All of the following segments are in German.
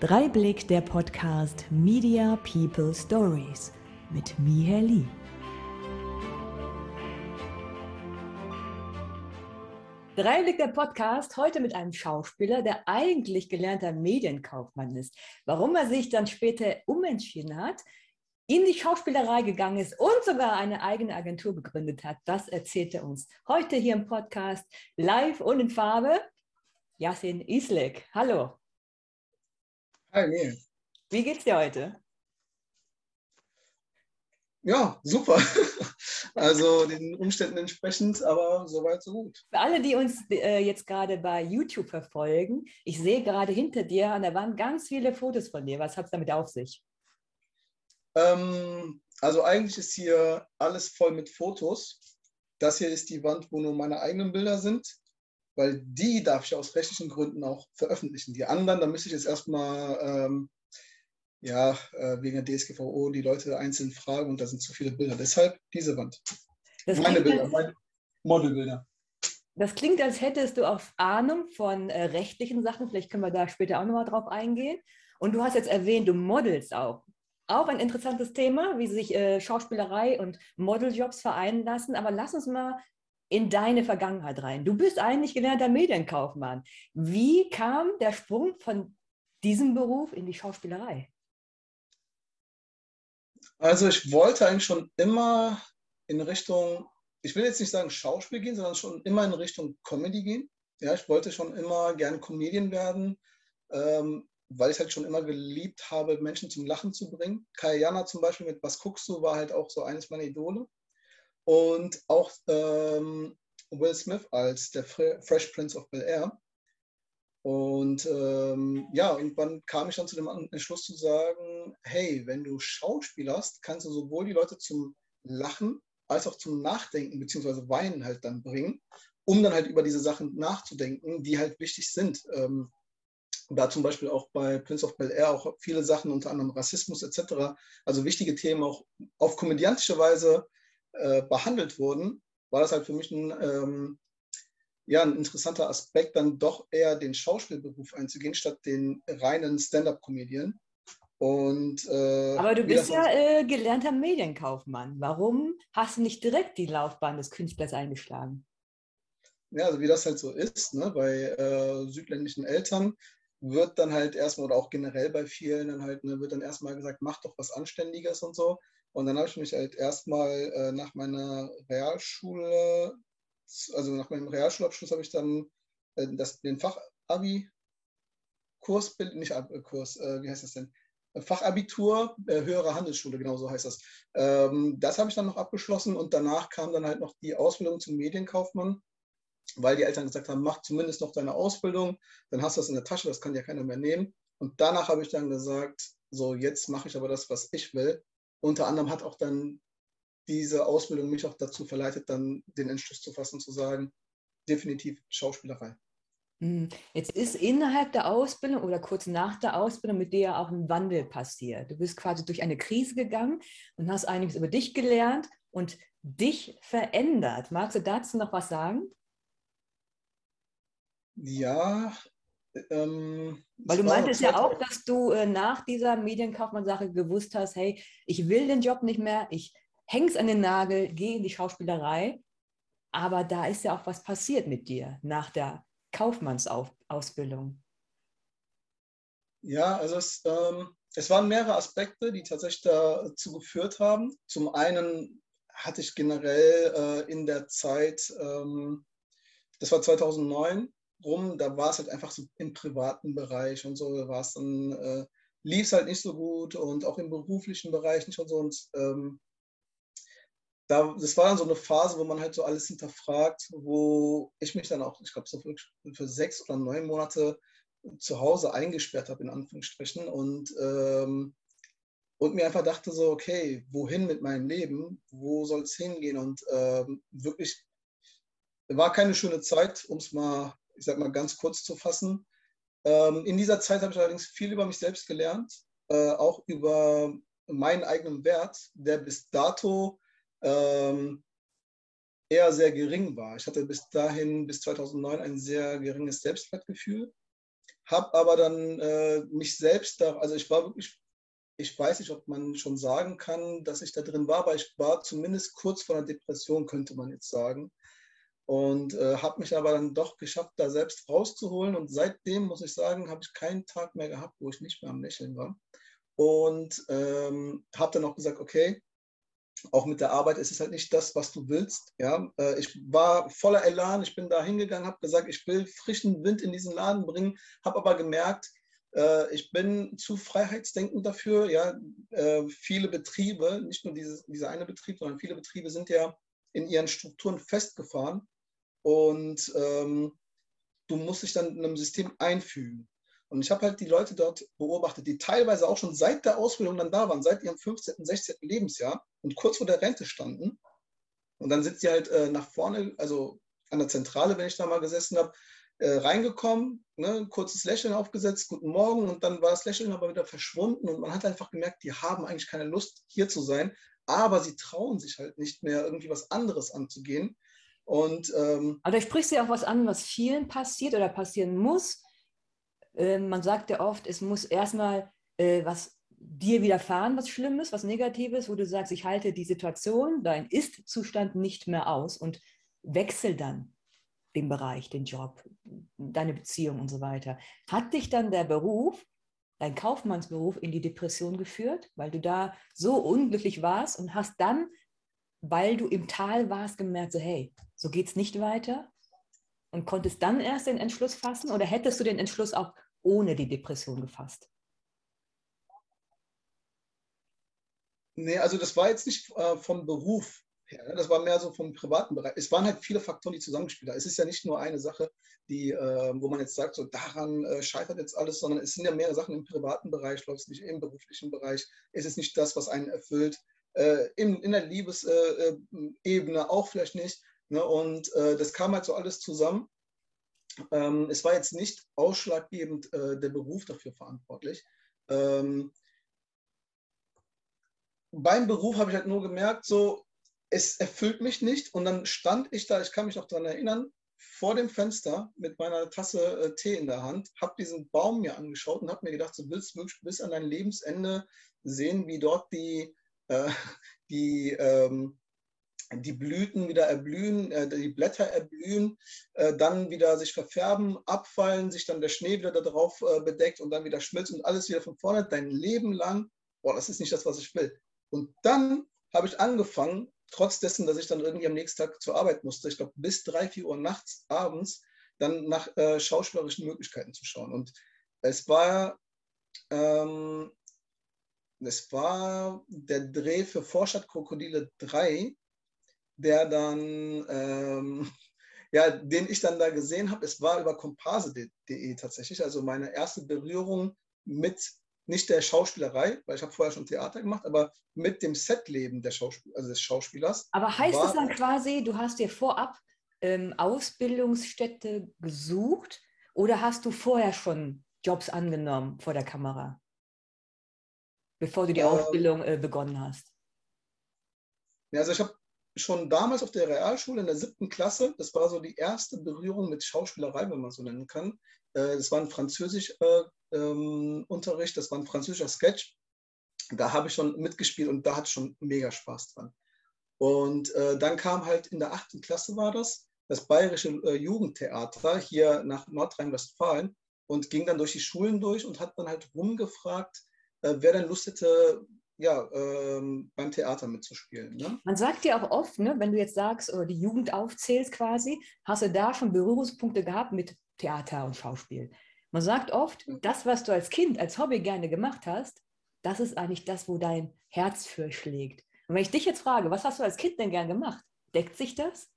Dreiblick der Podcast Media People Stories mit Miher Lee. Dreiblick der Podcast heute mit einem Schauspieler, der eigentlich gelernter Medienkaufmann ist. Warum er sich dann später umentschieden hat, in die Schauspielerei gegangen ist und sogar eine eigene Agentur gegründet hat, das erzählt er uns heute hier im Podcast live und in Farbe. Yasin Islek, hallo. Hi, Neil. Wie geht's dir heute? Ja, super. Also den Umständen entsprechend, aber soweit so gut. Für alle, die uns äh, jetzt gerade bei YouTube verfolgen, ich sehe gerade hinter dir an der Wand ganz viele Fotos von dir. Was hat es damit auf sich? Ähm, also eigentlich ist hier alles voll mit Fotos. Das hier ist die Wand, wo nur meine eigenen Bilder sind weil die darf ich aus rechtlichen Gründen auch veröffentlichen. Die anderen, da müsste ich jetzt erstmal ähm, ja, äh, wegen der DSGVO die Leute einzeln fragen und da sind zu viele Bilder. Deshalb diese Wand. Das meine Bilder, als, meine Modelbilder. Das klingt, als hättest du auch Ahnung von äh, rechtlichen Sachen. Vielleicht können wir da später auch nochmal drauf eingehen. Und du hast jetzt erwähnt, du modelst auch. Auch ein interessantes Thema, wie sich äh, Schauspielerei und Modeljobs vereinen lassen. Aber lass uns mal in deine Vergangenheit rein. Du bist eigentlich gelernter Medienkaufmann. Wie kam der Sprung von diesem Beruf in die Schauspielerei? Also ich wollte eigentlich schon immer in Richtung, ich will jetzt nicht sagen Schauspiel gehen, sondern schon immer in Richtung Comedy gehen. Ja, ich wollte schon immer gerne Comedian werden, ähm, weil ich halt schon immer geliebt habe, Menschen zum Lachen zu bringen. Kayana zum Beispiel mit Was guckst du war halt auch so eines meiner Idole und auch ähm, Will Smith als der Fresh Prince of Bel Air. Und ähm, ja, irgendwann kam ich dann zu dem Entschluss zu sagen, hey, wenn du Schauspiel hast, kannst du sowohl die Leute zum Lachen als auch zum Nachdenken bzw. Weinen halt dann bringen, um dann halt über diese Sachen nachzudenken, die halt wichtig sind. Ähm, da zum Beispiel auch bei Prince of Bel Air auch viele Sachen, unter anderem Rassismus etc., also wichtige Themen auch auf komödiantische Weise äh, behandelt wurden, war das halt für mich ein, ähm, ja, ein interessanter Aspekt, dann doch eher den Schauspielberuf einzugehen, statt den reinen Stand-up-Comedian. Und, äh, Aber du bist ja äh, gelernter Medienkaufmann. Warum hast du nicht direkt die Laufbahn des Künstlers eingeschlagen? Ja, also wie das halt so ist, ne, bei äh, südländischen Eltern wird dann halt erstmal, oder auch generell bei vielen, dann halt, ne, wird dann erstmal gesagt, mach doch was Anständiges und so. Und dann habe ich mich halt erstmal äh, nach meiner Realschule, also nach meinem Realschulabschluss habe ich dann äh, das, den Fachabi-Kurs, nicht Ab Kurs, äh, wie heißt das denn? Fachabitur, äh, höhere Handelsschule, genau so heißt das. Ähm, das habe ich dann noch abgeschlossen und danach kam dann halt noch die Ausbildung zum Medienkaufmann, weil die Eltern gesagt haben, mach zumindest noch deine Ausbildung, dann hast du das in der Tasche, das kann ja keiner mehr nehmen. Und danach habe ich dann gesagt, so jetzt mache ich aber das, was ich will unter anderem hat auch dann diese Ausbildung mich auch dazu verleitet, dann den Entschluss zu fassen, zu sagen, definitiv Schauspielerei. Hm. Jetzt ist innerhalb der Ausbildung oder kurz nach der Ausbildung mit dir auch ein Wandel passiert. Du bist quasi durch eine Krise gegangen und hast einiges über dich gelernt und dich verändert. Magst du dazu noch was sagen? Ja, ähm, Weil du meintest ja auch, dass du äh, nach dieser Medienkaufmann-Sache gewusst hast, hey, ich will den Job nicht mehr, ich häng's an den Nagel, gehe in die Schauspielerei. Aber da ist ja auch was passiert mit dir nach der Kaufmannsausbildung. Ja, also es, ähm, es waren mehrere Aspekte, die tatsächlich dazu geführt haben. Zum einen hatte ich generell äh, in der Zeit, ähm, das war 2009, rum, da war es halt einfach so im privaten Bereich und so, war es dann, äh, lief es halt nicht so gut und auch im beruflichen Bereich nicht und so. Und ähm, da, das war dann so eine Phase, wo man halt so alles hinterfragt, wo ich mich dann auch, ich glaube, so für, für, sechs oder neun Monate zu Hause eingesperrt habe, in Anführungsstrichen. Und, ähm, und mir einfach dachte so, okay, wohin mit meinem Leben? Wo soll es hingehen? Und ähm, wirklich, war keine schöne Zeit, um es mal ich sag mal ganz kurz zu fassen. Ähm, in dieser Zeit habe ich allerdings viel über mich selbst gelernt, äh, auch über meinen eigenen Wert, der bis dato ähm, eher sehr gering war. Ich hatte bis dahin, bis 2009, ein sehr geringes Selbstwertgefühl, habe aber dann äh, mich selbst da, also ich war wirklich, ich weiß nicht, ob man schon sagen kann, dass ich da drin war, aber ich war zumindest kurz vor einer Depression, könnte man jetzt sagen. Und äh, habe mich aber dann doch geschafft, da selbst rauszuholen. Und seitdem, muss ich sagen, habe ich keinen Tag mehr gehabt, wo ich nicht mehr am Lächeln war. Und ähm, habe dann auch gesagt, okay, auch mit der Arbeit ist es halt nicht das, was du willst. Ja? Äh, ich war voller Elan, ich bin da hingegangen, habe gesagt, ich will frischen Wind in diesen Laden bringen, habe aber gemerkt, äh, ich bin zu freiheitsdenkend dafür. Ja? Äh, viele Betriebe, nicht nur dieses, dieser eine Betrieb, sondern viele Betriebe sind ja in ihren Strukturen festgefahren und ähm, du musst dich dann in einem System einfügen. Und ich habe halt die Leute dort beobachtet, die teilweise auch schon seit der Ausbildung dann da waren, seit ihrem 15., 16. Lebensjahr und kurz vor der Rente standen. Und dann sind sie halt äh, nach vorne, also an der Zentrale, wenn ich da mal gesessen habe, äh, reingekommen, ne, kurzes Lächeln aufgesetzt, guten Morgen und dann war das Lächeln aber wieder verschwunden und man hat einfach gemerkt, die haben eigentlich keine Lust hier zu sein, aber sie trauen sich halt nicht mehr irgendwie was anderes anzugehen. Und, ähm, aber da sprichst du ja auch was an, was vielen passiert oder passieren muss, äh, man sagt ja oft, es muss erstmal äh, was dir widerfahren, was Schlimmes, was Negatives, wo du sagst, ich halte die Situation, dein Ist-Zustand nicht mehr aus und wechsel dann den Bereich, den Job, deine Beziehung und so weiter. Hat dich dann der Beruf, dein Kaufmannsberuf in die Depression geführt, weil du da so unglücklich warst und hast dann, weil du im Tal warst, gemerkt, so hey, so geht es nicht weiter? und konntest dann erst den Entschluss fassen oder hättest du den Entschluss auch ohne die Depression gefasst? Nee, also das war jetzt nicht äh, vom Beruf her, ne? das war mehr so vom privaten Bereich. Es waren halt viele Faktoren, die zusammengespielt haben. Es ist ja nicht nur eine Sache, die, äh, wo man jetzt sagt, so daran äh, scheitert jetzt alles, sondern es sind ja mehrere Sachen im privaten Bereich, läuft es nicht im beruflichen Bereich, ist es nicht das, was einen erfüllt. Äh, in, in der Liebesebene äh, auch vielleicht nicht. Ne? Und äh, das kam halt so alles zusammen. Ähm, es war jetzt nicht ausschlaggebend äh, der Beruf dafür verantwortlich. Ähm, beim Beruf habe ich halt nur gemerkt, so, es erfüllt mich nicht. Und dann stand ich da, ich kann mich noch daran erinnern, vor dem Fenster mit meiner Tasse äh, Tee in der Hand, habe diesen Baum mir angeschaut und habe mir gedacht, du willst wirklich bis an dein Lebensende sehen, wie dort die, äh, die ähm, die Blüten wieder erblühen, äh, die Blätter erblühen, äh, dann wieder sich verfärben, abfallen, sich dann der Schnee wieder darauf äh, bedeckt und dann wieder schmilzt und alles wieder von vorne, dein Leben lang, boah, das ist nicht das, was ich will. Und dann habe ich angefangen, trotz dessen, dass ich dann irgendwie am nächsten Tag zur Arbeit musste, ich glaube bis drei, vier Uhr nachts, abends, dann nach äh, schauspielerischen Möglichkeiten zu schauen. Und es war, ähm, es war der Dreh für Vorstadt Krokodile 3, der dann, ähm, ja, den ich dann da gesehen habe, es war über komparse.de tatsächlich, also meine erste Berührung mit nicht der Schauspielerei, weil ich habe vorher schon Theater gemacht, aber mit dem Setleben der Schauspiel also des Schauspielers. Aber heißt es dann quasi, du hast dir vorab ähm, Ausbildungsstätte gesucht oder hast du vorher schon Jobs angenommen vor der Kamera, bevor du die äh, Ausbildung äh, begonnen hast? Ja, also ich habe schon damals auf der Realschule in der siebten Klasse, das war so die erste Berührung mit Schauspielerei, wenn man so nennen kann. Äh, das war ein Französisch-Unterricht, äh, ähm, das war ein französischer Sketch. Da habe ich schon mitgespielt und da hatte ich schon mega Spaß dran. Und äh, dann kam halt in der achten Klasse war das, das Bayerische Jugendtheater hier nach Nordrhein-Westfalen und ging dann durch die Schulen durch und hat dann halt rumgefragt, wer denn Lust hätte, ja, ähm, beim Theater mitzuspielen. Ne? Man sagt ja auch oft, ne, wenn du jetzt sagst, oder die Jugend aufzählst quasi, hast du da schon Berührungspunkte gehabt mit Theater und Schauspiel. Man sagt oft, das, was du als Kind, als Hobby gerne gemacht hast, das ist eigentlich das, wo dein Herz für schlägt. Und wenn ich dich jetzt frage, was hast du als Kind denn gern gemacht? Deckt sich das?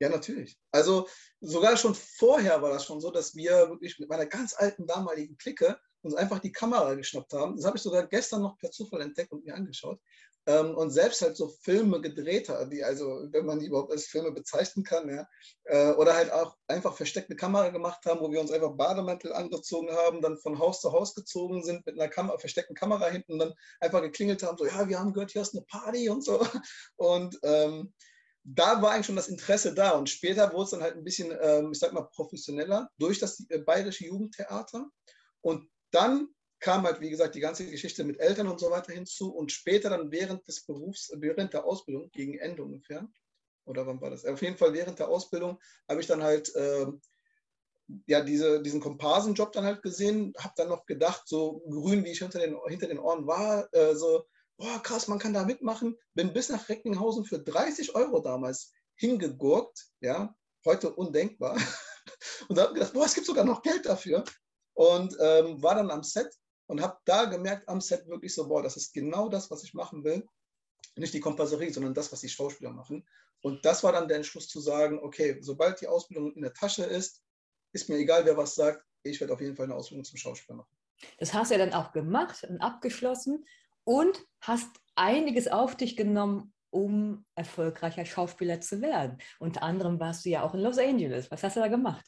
Ja, natürlich. Also sogar schon vorher war das schon so, dass wir wirklich mit meiner ganz alten damaligen Clique uns einfach die Kamera geschnappt haben. Das habe ich sogar gestern noch per Zufall entdeckt und mir angeschaut. Ähm, und selbst halt so Filme gedreht hat, die also, wenn man die überhaupt als Filme bezeichnen kann, ja, äh, oder halt auch einfach versteckte Kamera gemacht haben, wo wir uns einfach Bademantel angezogen haben, dann von Haus zu Haus gezogen sind mit einer Kamera, versteckten Kamera hinten und dann einfach geklingelt haben, so, ja, wir haben gehört, hier ist eine Party und so. Und ähm, da war eigentlich schon das Interesse da. Und später wurde es dann halt ein bisschen, ähm, ich sag mal, professioneller durch das äh, Bayerische Jugendtheater. Und dann kam halt, wie gesagt, die ganze Geschichte mit Eltern und so weiter hinzu. Und später dann während des Berufs, während der Ausbildung, gegen Ende ungefähr, oder wann war das? Auf jeden Fall während der Ausbildung habe ich dann halt äh, ja, diese, diesen Komparsenjob dann halt gesehen, habe dann noch gedacht, so grün, wie ich hinter den, hinter den Ohren war, äh, so, boah, krass, man kann da mitmachen. Bin bis nach Recklinghausen für 30 Euro damals hingegurkt, ja, heute undenkbar. Und da habe gedacht, boah, es gibt sogar noch Geld dafür. Und ähm, war dann am Set und habe da gemerkt am Set wirklich so, boah, das ist genau das, was ich machen will. Nicht die Komparserie, sondern das, was die Schauspieler machen. Und das war dann der Entschluss zu sagen, okay, sobald die Ausbildung in der Tasche ist, ist mir egal, wer was sagt, ich werde auf jeden Fall eine Ausbildung zum Schauspieler machen. Das hast du ja dann auch gemacht und abgeschlossen und hast einiges auf dich genommen, um erfolgreicher Schauspieler zu werden. Unter anderem warst du ja auch in Los Angeles. Was hast du da gemacht?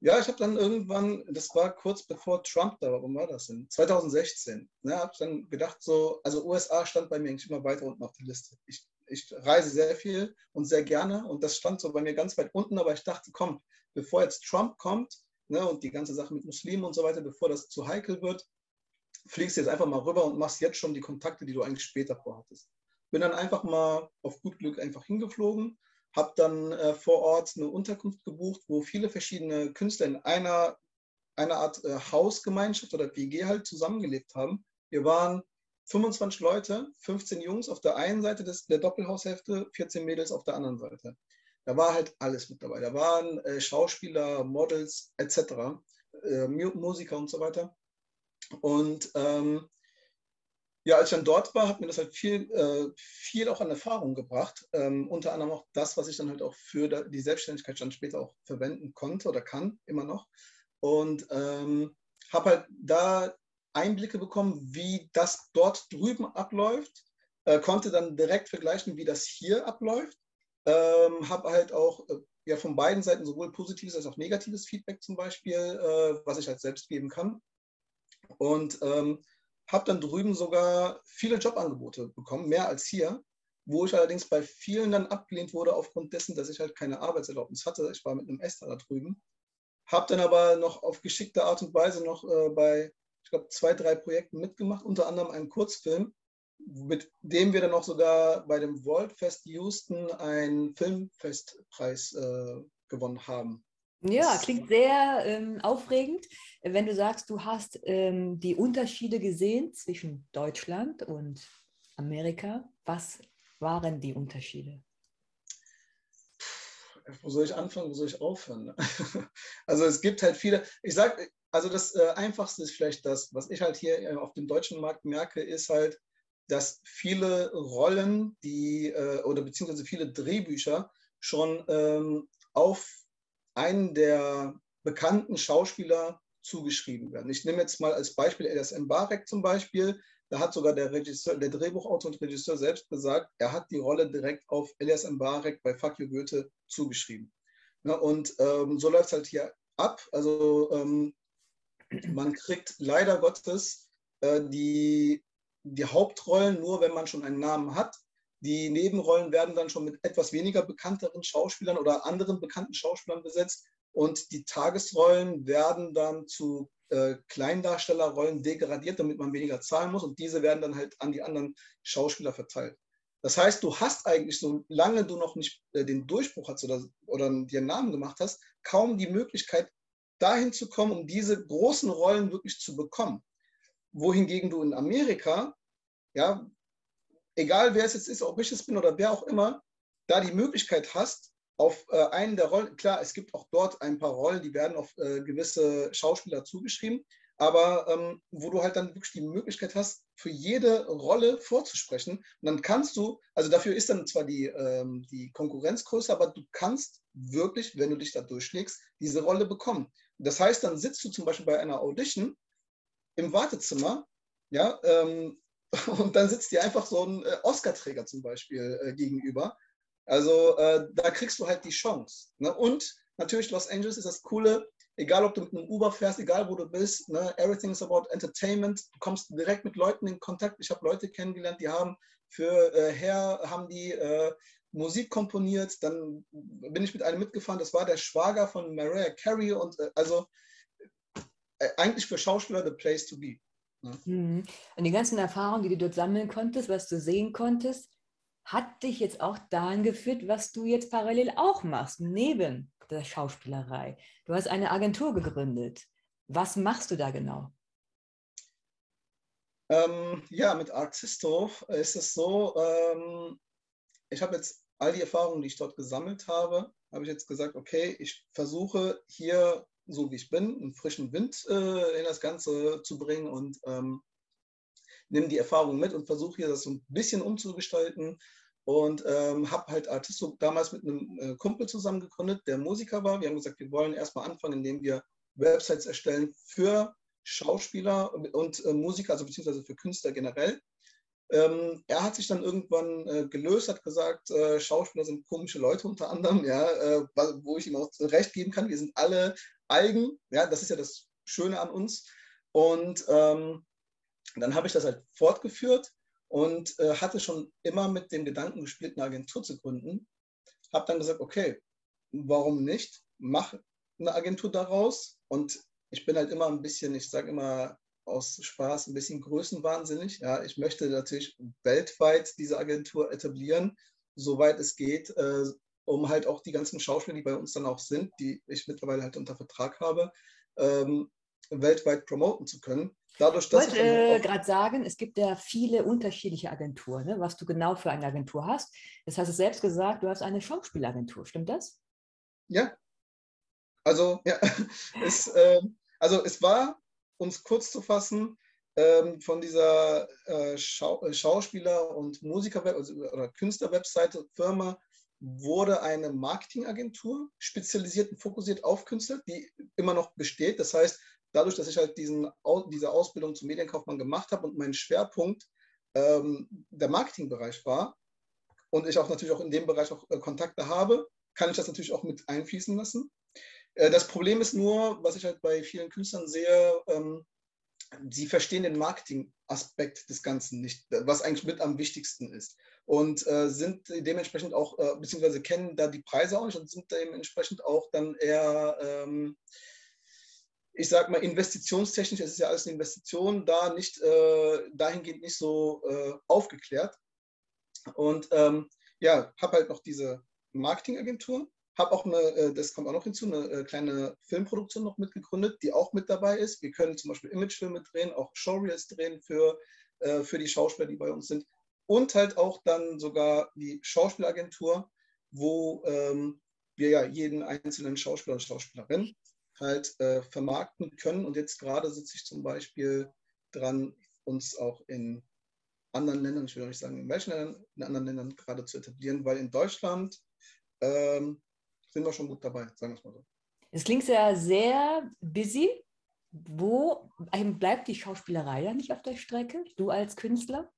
Ja, ich habe dann irgendwann, das war kurz bevor Trump da war, wann war das denn? 2016. Ne, habe dann gedacht, so, also USA stand bei mir eigentlich immer weiter unten auf der Liste. Ich, ich reise sehr viel und sehr gerne und das stand so bei mir ganz weit unten, aber ich dachte, komm, bevor jetzt Trump kommt ne, und die ganze Sache mit Muslimen und so weiter, bevor das zu heikel wird, fliegst du jetzt einfach mal rüber und machst jetzt schon die Kontakte, die du eigentlich später vorhattest. Bin dann einfach mal auf gut Glück einfach hingeflogen, habe dann äh, vor Ort eine Unterkunft gebucht, wo viele verschiedene Künstler in einer, einer Art äh, Hausgemeinschaft oder WG halt zusammengelebt haben. Wir waren 25 Leute, 15 Jungs auf der einen Seite des, der Doppelhaushälfte, 14 Mädels auf der anderen Seite. Da war halt alles mit dabei. Da waren äh, Schauspieler, Models etc., äh, Musiker und so weiter. Und ähm, ja, als ich dann dort war, hat mir das halt viel, äh, viel auch an Erfahrung gebracht. Ähm, unter anderem auch das, was ich dann halt auch für die Selbstständigkeit dann später auch verwenden konnte oder kann, immer noch. Und ähm, habe halt da Einblicke bekommen, wie das dort drüben abläuft, äh, konnte dann direkt vergleichen, wie das hier abläuft. Ähm, habe halt auch äh, ja von beiden Seiten sowohl positives als auch negatives Feedback zum Beispiel, äh, was ich halt selbst geben kann. Und ähm, habe dann drüben sogar viele Jobangebote bekommen, mehr als hier, wo ich allerdings bei vielen dann abgelehnt wurde aufgrund dessen, dass ich halt keine Arbeitserlaubnis hatte. Ich war mit einem Esther da drüben. Habe dann aber noch auf geschickte Art und Weise noch äh, bei, ich glaube, zwei, drei Projekten mitgemacht, unter anderem einen Kurzfilm, mit dem wir dann auch sogar bei dem World Fest Houston einen Filmfestpreis äh, gewonnen haben. Ja, klingt sehr ähm, aufregend, wenn du sagst, du hast ähm, die Unterschiede gesehen zwischen Deutschland und Amerika. Was waren die Unterschiede? Wo soll ich anfangen, wo soll ich aufhören? Also es gibt halt viele, ich sage, also das äh, Einfachste ist vielleicht das, was ich halt hier äh, auf dem deutschen Markt merke, ist halt, dass viele Rollen, die äh, oder beziehungsweise viele Drehbücher schon ähm, auf einen der bekannten Schauspieler zugeschrieben werden. Ich nehme jetzt mal als Beispiel Elias Mbarek zum Beispiel. Da hat sogar der Regisseur, der Drehbuchautor und Regisseur selbst gesagt, er hat die Rolle direkt auf Elias Mbarek bei Fuck You Goethe zugeschrieben. Ja, und ähm, so läuft es halt hier ab. Also ähm, man kriegt leider Gottes äh, die, die Hauptrollen nur, wenn man schon einen Namen hat. Die Nebenrollen werden dann schon mit etwas weniger bekannteren Schauspielern oder anderen bekannten Schauspielern besetzt. Und die Tagesrollen werden dann zu äh, Kleindarstellerrollen degradiert, damit man weniger zahlen muss. Und diese werden dann halt an die anderen Schauspieler verteilt. Das heißt, du hast eigentlich, solange du noch nicht äh, den Durchbruch hast oder, oder dir einen Namen gemacht hast, kaum die Möglichkeit, dahin zu kommen, um diese großen Rollen wirklich zu bekommen. Wohingegen du in Amerika, ja, egal wer es jetzt ist, ob ich es bin oder wer auch immer, da die Möglichkeit hast, auf äh, einen der Rollen, klar, es gibt auch dort ein paar Rollen, die werden auf äh, gewisse Schauspieler zugeschrieben, aber ähm, wo du halt dann wirklich die Möglichkeit hast, für jede Rolle vorzusprechen. Und dann kannst du, also dafür ist dann zwar die, ähm, die Konkurrenz größer, aber du kannst wirklich, wenn du dich da durchschlägst, diese Rolle bekommen. Das heißt, dann sitzt du zum Beispiel bei einer Audition im Wartezimmer, ja, ähm, und dann sitzt dir einfach so ein äh, Oscar-Träger zum Beispiel äh, gegenüber. Also äh, da kriegst du halt die Chance. Ne? Und natürlich Los Angeles ist das Coole, egal ob du mit einem Uber fährst, egal wo du bist, ne? everything is about entertainment. Du kommst direkt mit Leuten in Kontakt. Ich habe Leute kennengelernt, die haben für äh, Hair, haben die äh, Musik komponiert. Dann bin ich mit einem mitgefahren, das war der Schwager von Mariah Carey und äh, also äh, eigentlich für Schauspieler the place to be. Mhm. Und die ganzen Erfahrungen, die du dort sammeln konntest, was du sehen konntest, hat dich jetzt auch dahin geführt, was du jetzt parallel auch machst, neben der Schauspielerei. Du hast eine Agentur gegründet. Was machst du da genau? Ähm, ja, mit Artisto ist es so, ähm, ich habe jetzt all die Erfahrungen, die ich dort gesammelt habe, habe ich jetzt gesagt, okay, ich versuche hier, so wie ich bin, einen frischen Wind äh, in das Ganze zu bringen und ähm, nehme die Erfahrung mit und versuche hier das so ein bisschen umzugestalten und ähm, habe halt Artisto damals mit einem äh, Kumpel zusammen gegründet, der Musiker war. Wir haben gesagt, wir wollen erstmal anfangen, indem wir Websites erstellen für Schauspieler und äh, Musiker, also beziehungsweise für Künstler generell. Ähm, er hat sich dann irgendwann äh, gelöst, hat gesagt, äh, Schauspieler sind komische Leute unter anderem, ja, äh, wo ich ihm auch recht geben kann. Wir sind alle eigen, ja, das ist ja das Schöne an uns. Und ähm, dann habe ich das halt fortgeführt und äh, hatte schon immer mit dem Gedanken gespielt, eine Agentur zu gründen. Habe dann gesagt, okay, warum nicht? Mach eine Agentur daraus. Und ich bin halt immer ein bisschen, ich sage immer aus Spaß, ein bisschen größenwahnsinnig. Ja, ich möchte natürlich weltweit diese Agentur etablieren, soweit es geht, äh, um halt auch die ganzen Schauspieler, die bei uns dann auch sind, die ich mittlerweile halt unter Vertrag habe, ähm, weltweit promoten zu können. Dadurch, dass ich wollte äh, gerade sagen, es gibt ja viele unterschiedliche Agenturen, ne, was du genau für eine Agentur hast. Das hast du selbst gesagt, du hast eine Schauspielagentur, stimmt das? Ja. Also, ja, es, äh, also es war, um es kurz zu fassen, ähm, von dieser äh, Schau Schauspieler- und Musiker- also, oder Künstler-Webseite Firma wurde eine Marketingagentur spezialisiert und fokussiert auf Künstler, die immer noch besteht. Das heißt, dadurch, dass ich halt diesen, diese Ausbildung zum Medienkaufmann gemacht habe und mein Schwerpunkt ähm, der Marketingbereich war und ich auch natürlich auch in dem Bereich auch äh, Kontakte habe, kann ich das natürlich auch mit einfließen lassen. Äh, das Problem ist nur, was ich halt bei vielen Künstlern sehe, ähm, sie verstehen den Marketing-Aspekt des Ganzen nicht, was eigentlich mit am wichtigsten ist. Und äh, sind dementsprechend auch, äh, beziehungsweise kennen da die Preise auch nicht und sind dementsprechend auch dann eher, ähm, ich sag mal, investitionstechnisch, es ist ja alles eine Investition, da nicht, äh, dahingehend nicht so äh, aufgeklärt. Und ähm, ja, habe halt noch diese Marketingagentur, habe auch eine, äh, das kommt auch noch hinzu, eine äh, kleine Filmproduktion noch mitgegründet, die auch mit dabei ist. Wir können zum Beispiel Imagefilme drehen, auch Showreels drehen für, äh, für die Schauspieler, die bei uns sind. Und halt auch dann sogar die Schauspielagentur, wo ähm, wir ja jeden einzelnen Schauspieler und Schauspielerin halt äh, vermarkten können. Und jetzt gerade sitze ich zum Beispiel dran, uns auch in anderen Ländern, ich will auch nicht sagen in welchen Ländern, in anderen Ländern gerade zu etablieren, weil in Deutschland ähm, sind wir schon gut dabei, sagen wir es mal so. Es klingt ja sehr busy. Wo bleibt die Schauspielerei da nicht auf der Strecke, du als Künstler?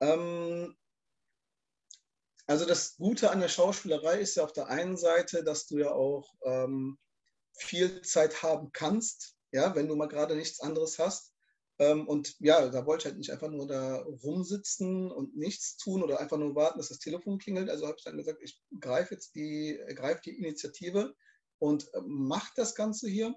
Ähm, also das Gute an der Schauspielerei ist ja auf der einen Seite, dass du ja auch ähm, viel Zeit haben kannst, ja, wenn du mal gerade nichts anderes hast. Ähm, und ja, da wollte ich halt nicht einfach nur da rumsitzen und nichts tun oder einfach nur warten, dass das Telefon klingelt. Also habe ich dann gesagt, ich greife jetzt die, greife die Initiative und äh, mache das Ganze hier,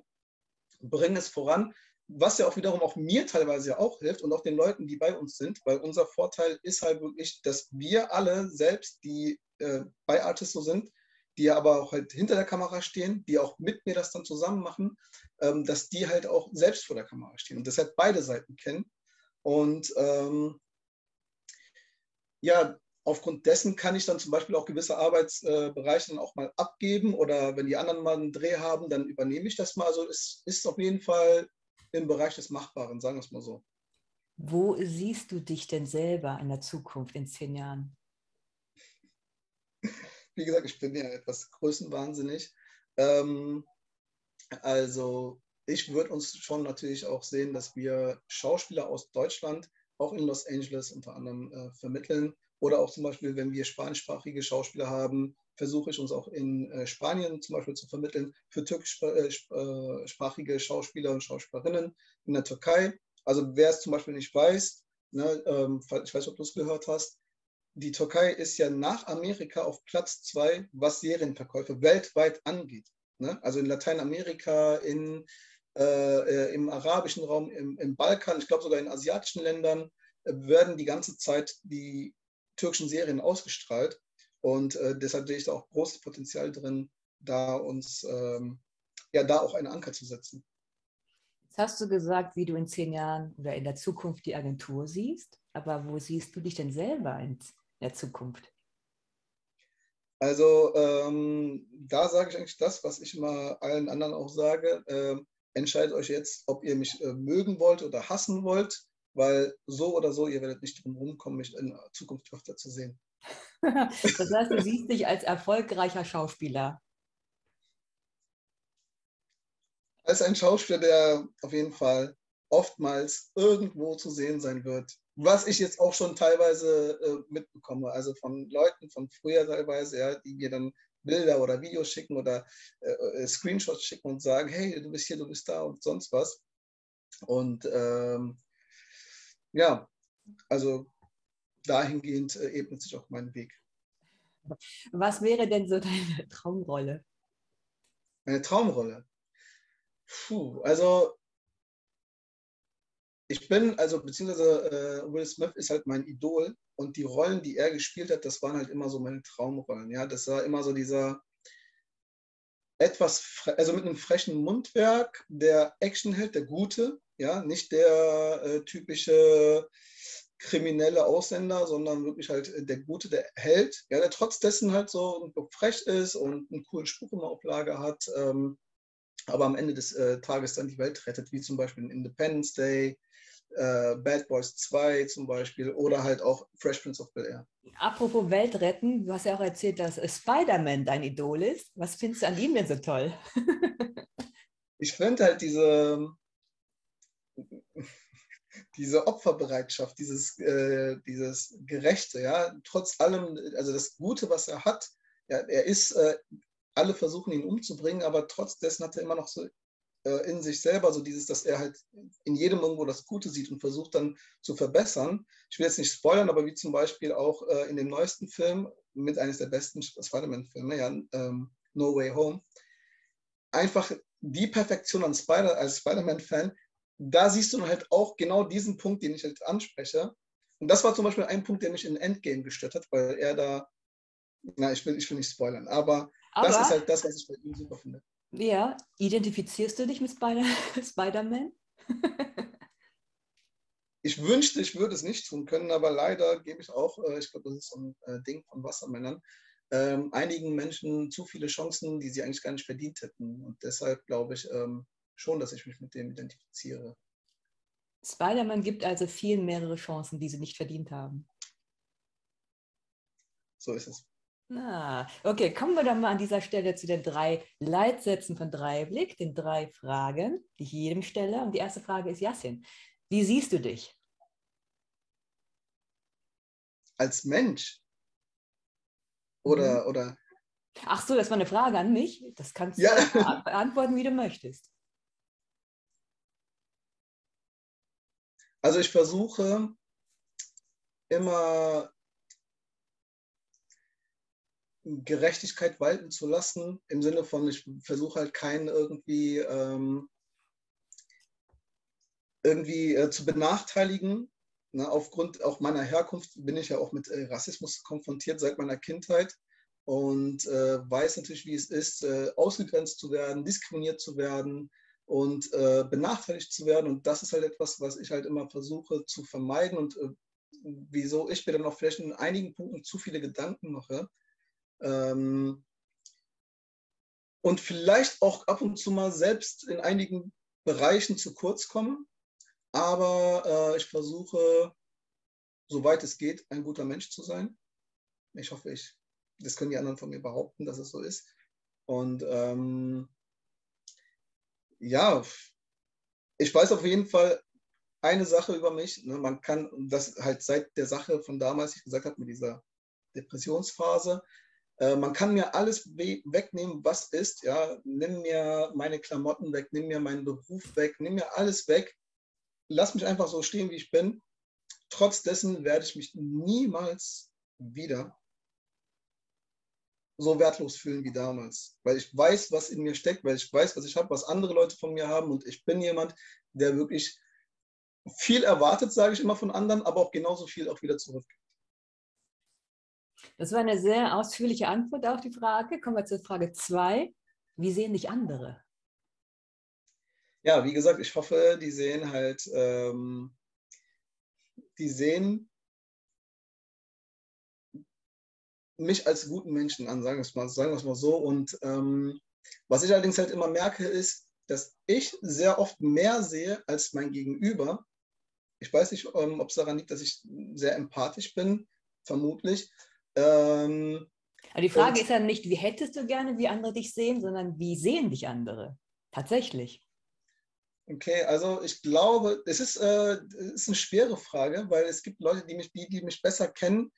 bringe es voran, was ja auch wiederum auch mir teilweise ja auch hilft und auch den Leuten, die bei uns sind, weil unser Vorteil ist halt wirklich, dass wir alle selbst, die äh, bei Artisto sind, die aber auch halt hinter der Kamera stehen, die auch mit mir das dann zusammen machen, ähm, dass die halt auch selbst vor der Kamera stehen und deshalb beide Seiten kennen. Und ähm, ja, aufgrund dessen kann ich dann zum Beispiel auch gewisse Arbeitsbereiche dann auch mal abgeben oder wenn die anderen mal einen Dreh haben, dann übernehme ich das mal. Also es ist auf jeden Fall im Bereich des Machbaren, sagen wir es mal so. Wo siehst du dich denn selber in der Zukunft in zehn Jahren? Wie gesagt, ich bin ja etwas größenwahnsinnig. Ähm, also ich würde uns schon natürlich auch sehen, dass wir Schauspieler aus Deutschland auch in Los Angeles unter anderem äh, vermitteln. Oder auch zum Beispiel, wenn wir spanischsprachige Schauspieler haben, versuche ich uns auch in äh, Spanien zum Beispiel zu vermitteln für türkischsprachige äh, Schauspieler und Schauspielerinnen in der Türkei. Also wer es zum Beispiel nicht weiß, ne, ähm, ich weiß ob du es gehört hast, die Türkei ist ja nach Amerika auf Platz zwei, was Serienverkäufe weltweit angeht. Ne? Also in Lateinamerika, in, äh, äh im arabischen Raum, im, im Balkan, ich glaube sogar in asiatischen Ländern äh, werden die ganze Zeit die türkischen Serien ausgestrahlt. Und äh, deshalb sehe ich da auch großes Potenzial drin, da uns ähm, ja da auch einen Anker zu setzen. Jetzt hast du gesagt, wie du in zehn Jahren oder in der Zukunft die Agentur siehst, aber wo siehst du dich denn selber in der Zukunft? Also ähm, da sage ich eigentlich das, was ich immer allen anderen auch sage. Ähm, entscheidet euch jetzt, ob ihr mich äh, mögen wollt oder hassen wollt, weil so oder so, ihr werdet nicht drum rumkommen, mich in Zukunft öfter zu sehen. das heißt, du siehst dich als erfolgreicher Schauspieler. Als ein Schauspieler, der auf jeden Fall oftmals irgendwo zu sehen sein wird. Was ich jetzt auch schon teilweise äh, mitbekomme, also von Leuten von früher teilweise, ja, die mir dann Bilder oder Videos schicken oder äh, äh Screenshots schicken und sagen, hey, du bist hier, du bist da und sonst was. Und ähm, ja, also dahingehend äh, ebnet sich auch mein Weg. Was wäre denn so deine Traumrolle? Meine Traumrolle? Puh, also ich bin, also beziehungsweise äh, Will Smith ist halt mein Idol und die Rollen, die er gespielt hat, das waren halt immer so meine Traumrollen. Ja, das war immer so dieser etwas, also mit einem frechen Mundwerk, der Actionheld, der Gute, ja, nicht der äh, typische kriminelle Ausländer, sondern wirklich halt äh, der Gute, der Held, ja, der trotz dessen halt so frech ist und einen coolen Spruch immer auf Lager hat, ähm, aber am Ende des äh, Tages dann die Welt rettet, wie zum Beispiel in Independence Day, äh, Bad Boys 2 zum Beispiel oder halt auch Fresh Prince of Bel Air. Apropos Welt retten, du hast ja auch erzählt, dass Spider-Man dein Idol ist. Was findest du an ihm denn so toll? ich finde halt diese, diese Opferbereitschaft, dieses, äh, dieses Gerechte, ja, trotz allem, also das Gute, was er hat, ja, er ist, äh, alle versuchen ihn umzubringen, aber trotz dessen hat er immer noch so äh, in sich selber so dieses, dass er halt in jedem irgendwo das Gute sieht und versucht dann zu verbessern. Ich will jetzt nicht spoilern, aber wie zum Beispiel auch äh, in dem neuesten Film, mit eines der besten Spider-Man-Filme, ja, ähm, No Way Home, einfach die Perfektion an Spider als Spider-Man-Fan, da siehst du halt auch genau diesen Punkt, den ich halt anspreche. Und das war zum Beispiel ein Punkt, der mich in Endgame gestört hat, weil er da, na, ich will, ich will nicht spoilern, aber, aber das ist halt das, was ich bei ihm super finde. Ja, identifizierst du dich mit Spider- Spider-Man? ich wünschte, ich würde es nicht tun können, aber leider gebe ich auch, äh, ich glaube, das ist so ein äh, Ding von Wassermännern, ähm, einigen Menschen zu viele Chancen, die sie eigentlich gar nicht verdient hätten. Und deshalb glaube ich, ähm, schon, dass ich mich mit dem identifiziere. Spider-Man gibt also vielen mehrere Chancen, die sie nicht verdient haben. So ist es. Ah, okay, kommen wir dann mal an dieser Stelle zu den drei Leitsätzen von Dreiblick, den drei Fragen, die ich jedem stelle. Und die erste Frage ist, Yassin, wie siehst du dich? Als Mensch? Oder, mhm. oder? Ach so, das war eine Frage an mich. Das kannst du ja. beantworten, wie du möchtest. Also ich versuche immer Gerechtigkeit walten zu lassen, im Sinne von, ich versuche halt keinen irgendwie, ähm, irgendwie äh, zu benachteiligen. Ne, aufgrund auch meiner Herkunft bin ich ja auch mit äh, Rassismus konfrontiert seit meiner Kindheit und äh, weiß natürlich, wie es ist, äh, ausgegrenzt zu werden, diskriminiert zu werden, und äh, benachteiligt zu werden. Und das ist halt etwas, was ich halt immer versuche zu vermeiden und äh, wieso ich mir dann auch vielleicht in einigen Punkten zu viele Gedanken mache. Ähm, und vielleicht auch ab und zu mal selbst in einigen Bereichen zu kurz komme. Aber äh, ich versuche, soweit es geht, ein guter Mensch zu sein. Ich hoffe, ich, das können die anderen von mir behaupten, dass es so ist. Und ähm, ja, ich weiß auf jeden Fall eine Sache über mich. Ne, man kann, das halt seit der Sache von damals, ich gesagt habe, mit dieser Depressionsphase, äh, man kann mir alles we wegnehmen, was ist. Ja, nimm mir meine Klamotten weg, nimm mir meinen Beruf weg, nimm mir alles weg. Lass mich einfach so stehen, wie ich bin. Trotz dessen werde ich mich niemals wieder so wertlos fühlen wie damals. Weil ich weiß, was in mir steckt, weil ich weiß, was ich habe, was andere Leute von mir haben. Und ich bin jemand, der wirklich viel erwartet, sage ich immer von anderen, aber auch genauso viel auch wieder zurückgibt. Das war eine sehr ausführliche Antwort auf die Frage. Kommen wir zur Frage 2. Wie sehen dich andere? Ja, wie gesagt, ich hoffe, die sehen halt, ähm, die sehen mich als guten Menschen an, sagen wir es mal, sagen wir es mal so. Und ähm, was ich allerdings halt immer merke, ist, dass ich sehr oft mehr sehe als mein Gegenüber. Ich weiß nicht, ähm, ob es daran liegt, dass ich sehr empathisch bin, vermutlich. Ähm, Aber die Frage ist ja nicht, wie hättest du gerne, wie andere dich sehen, sondern wie sehen dich andere? Tatsächlich. Okay, also ich glaube, es ist, äh, ist eine schwere Frage, weil es gibt Leute, die mich, die, die mich besser kennen,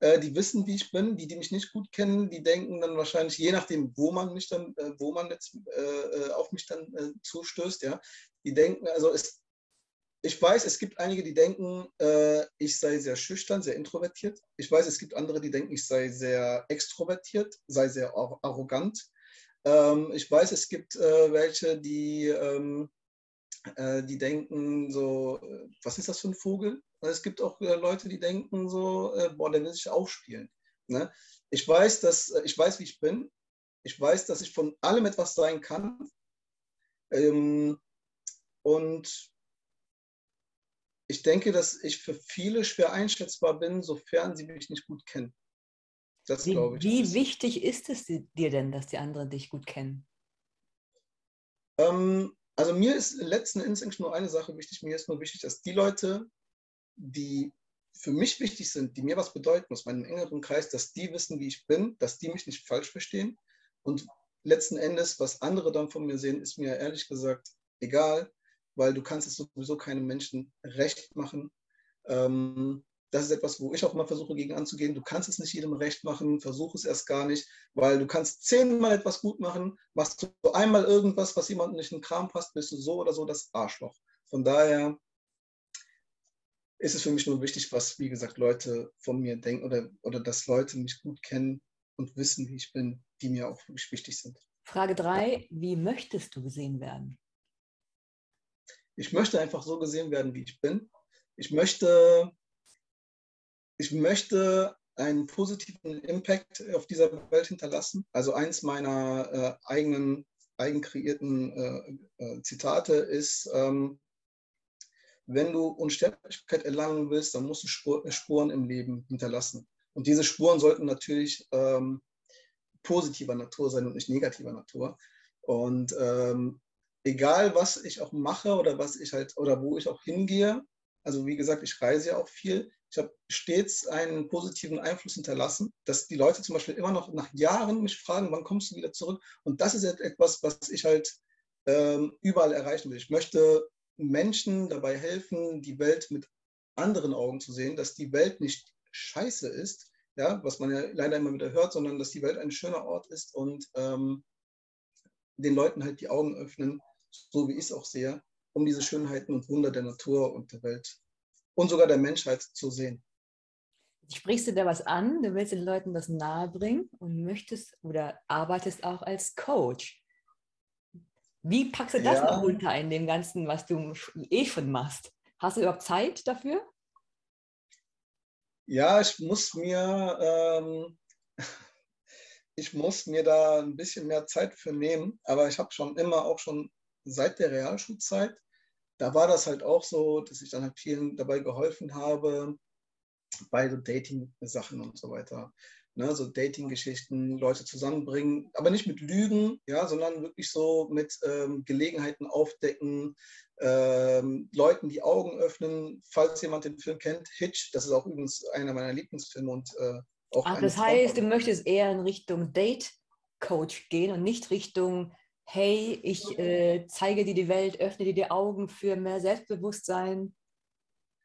äh, die wissen, wie ich bin. Die, die mich nicht gut kennen, die denken dann wahrscheinlich, je nachdem, wo man mich dann, äh, wo man jetzt äh, äh, auf mich dann äh, zustößt, ja, die denken, also es, ich weiß, es gibt einige, die denken, ich sei sehr schüchtern, sehr introvertiert. Ich weiß, es gibt andere, die denken, ich sei sehr extrovertiert, sei sehr arrogant. Ähm, ich weiß, es gibt welche, die ähm, äh, die denken so, äh, was ist das für ein Vogel? Es gibt auch äh, Leute, die denken so, äh, boah, der will sich aufspielen. Ne? Ich weiß, dass äh, ich weiß, wie ich bin. Ich weiß, dass ich von allem etwas sein kann. Ähm, und ich denke, dass ich für viele schwer einschätzbar bin, sofern sie mich nicht gut kennen. Das wie, glaube ich. Wie wichtig ist es dir denn, dass die anderen dich gut kennen? Ähm, also mir ist letzten Endes nur eine Sache wichtig. Mir ist nur wichtig, dass die Leute, die für mich wichtig sind, die mir was bedeuten aus meinem engeren Kreis, dass die wissen, wie ich bin, dass die mich nicht falsch verstehen. Und letzten Endes, was andere dann von mir sehen, ist mir ehrlich gesagt egal, weil du kannst es sowieso keinem Menschen recht machen. Ähm, das ist etwas, wo ich auch mal versuche, gegen anzugehen. Du kannst es nicht jedem recht machen, versuch es erst gar nicht, weil du kannst zehnmal etwas gut machen, machst du einmal irgendwas, was jemandem nicht in den Kram passt, bist du so oder so das Arschloch. Von daher ist es für mich nur wichtig, was, wie gesagt, Leute von mir denken oder, oder dass Leute mich gut kennen und wissen, wie ich bin, die mir auch wirklich wichtig sind. Frage drei: Wie möchtest du gesehen werden? Ich möchte einfach so gesehen werden, wie ich bin. Ich möchte ich möchte einen positiven Impact auf dieser Welt hinterlassen. Also eins meiner äh, eigenen, eigen kreierten äh, äh, Zitate ist, ähm, wenn du Unsterblichkeit erlangen willst, dann musst du Spur, Spuren im Leben hinterlassen. Und diese Spuren sollten natürlich ähm, positiver Natur sein und nicht negativer Natur. Und ähm, egal, was ich auch mache oder was ich halt oder wo ich auch hingehe, also wie gesagt, ich reise ja auch viel, ich habe stets einen positiven Einfluss hinterlassen, dass die Leute zum Beispiel immer noch nach Jahren mich fragen, wann kommst du wieder zurück? Und das ist etwas, was ich halt ähm, überall erreichen will. Ich möchte Menschen dabei helfen, die Welt mit anderen Augen zu sehen, dass die Welt nicht scheiße ist, ja, was man ja leider immer wieder hört, sondern dass die Welt ein schöner Ort ist und ähm, den Leuten halt die Augen öffnen, so wie ich es auch sehe, um diese Schönheiten und Wunder der Natur und der Welt und sogar der Menschheit zu sehen. Sprichst du da was an? Du willst den Leuten das nahebringen und möchtest oder arbeitest auch als Coach. Wie packst du das ja. noch unter in dem Ganzen, was du eh schon machst? Hast du überhaupt Zeit dafür? Ja, ich muss mir, ähm, ich muss mir da ein bisschen mehr Zeit für nehmen, aber ich habe schon immer auch schon seit der Realschulzeit da war das halt auch so, dass ich dann halt vielen dabei geholfen habe, bei so Dating-Sachen und so weiter. Ne, so Dating-Geschichten, Leute zusammenbringen, aber nicht mit Lügen, ja, sondern wirklich so mit ähm, Gelegenheiten aufdecken, ähm, Leuten die Augen öffnen. Falls jemand den Film kennt, Hitch, das ist auch übrigens einer meiner Lieblingsfilme und äh, auch. Ach, das heißt, du möchtest eher in Richtung Date-Coach gehen und nicht Richtung hey, ich äh, zeige dir die Welt, öffne dir die Augen für mehr Selbstbewusstsein?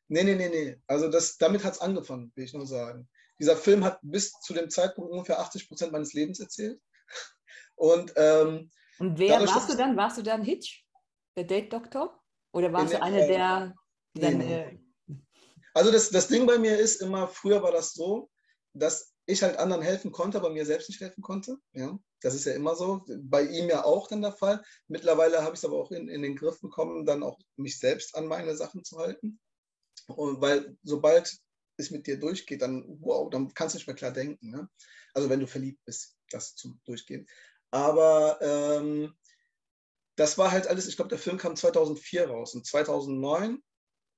Nee, nee, nee, nee. Also das, damit hat es angefangen, will ich nur sagen. Dieser Film hat bis zu dem Zeitpunkt ungefähr 80 Prozent meines Lebens erzählt. Und, ähm, Und wer dadurch, warst du dann? Warst du dann Hitch, der Date-Doktor? Oder warst du einer der... Nee, nee. Also das, das Ding bei mir ist immer, früher war das so, dass ich halt anderen helfen konnte, aber mir selbst nicht helfen konnte. Ja, das ist ja immer so. Bei ihm ja auch dann der Fall. Mittlerweile habe ich es aber auch in, in den Griff bekommen, dann auch mich selbst an meine Sachen zu halten. Und weil sobald es mit dir durchgeht, dann wow, dann kannst du nicht mehr klar denken. Ne? Also wenn du verliebt bist, das zum Durchgehen. Aber ähm, das war halt alles, ich glaube, der Film kam 2004 raus und 2009,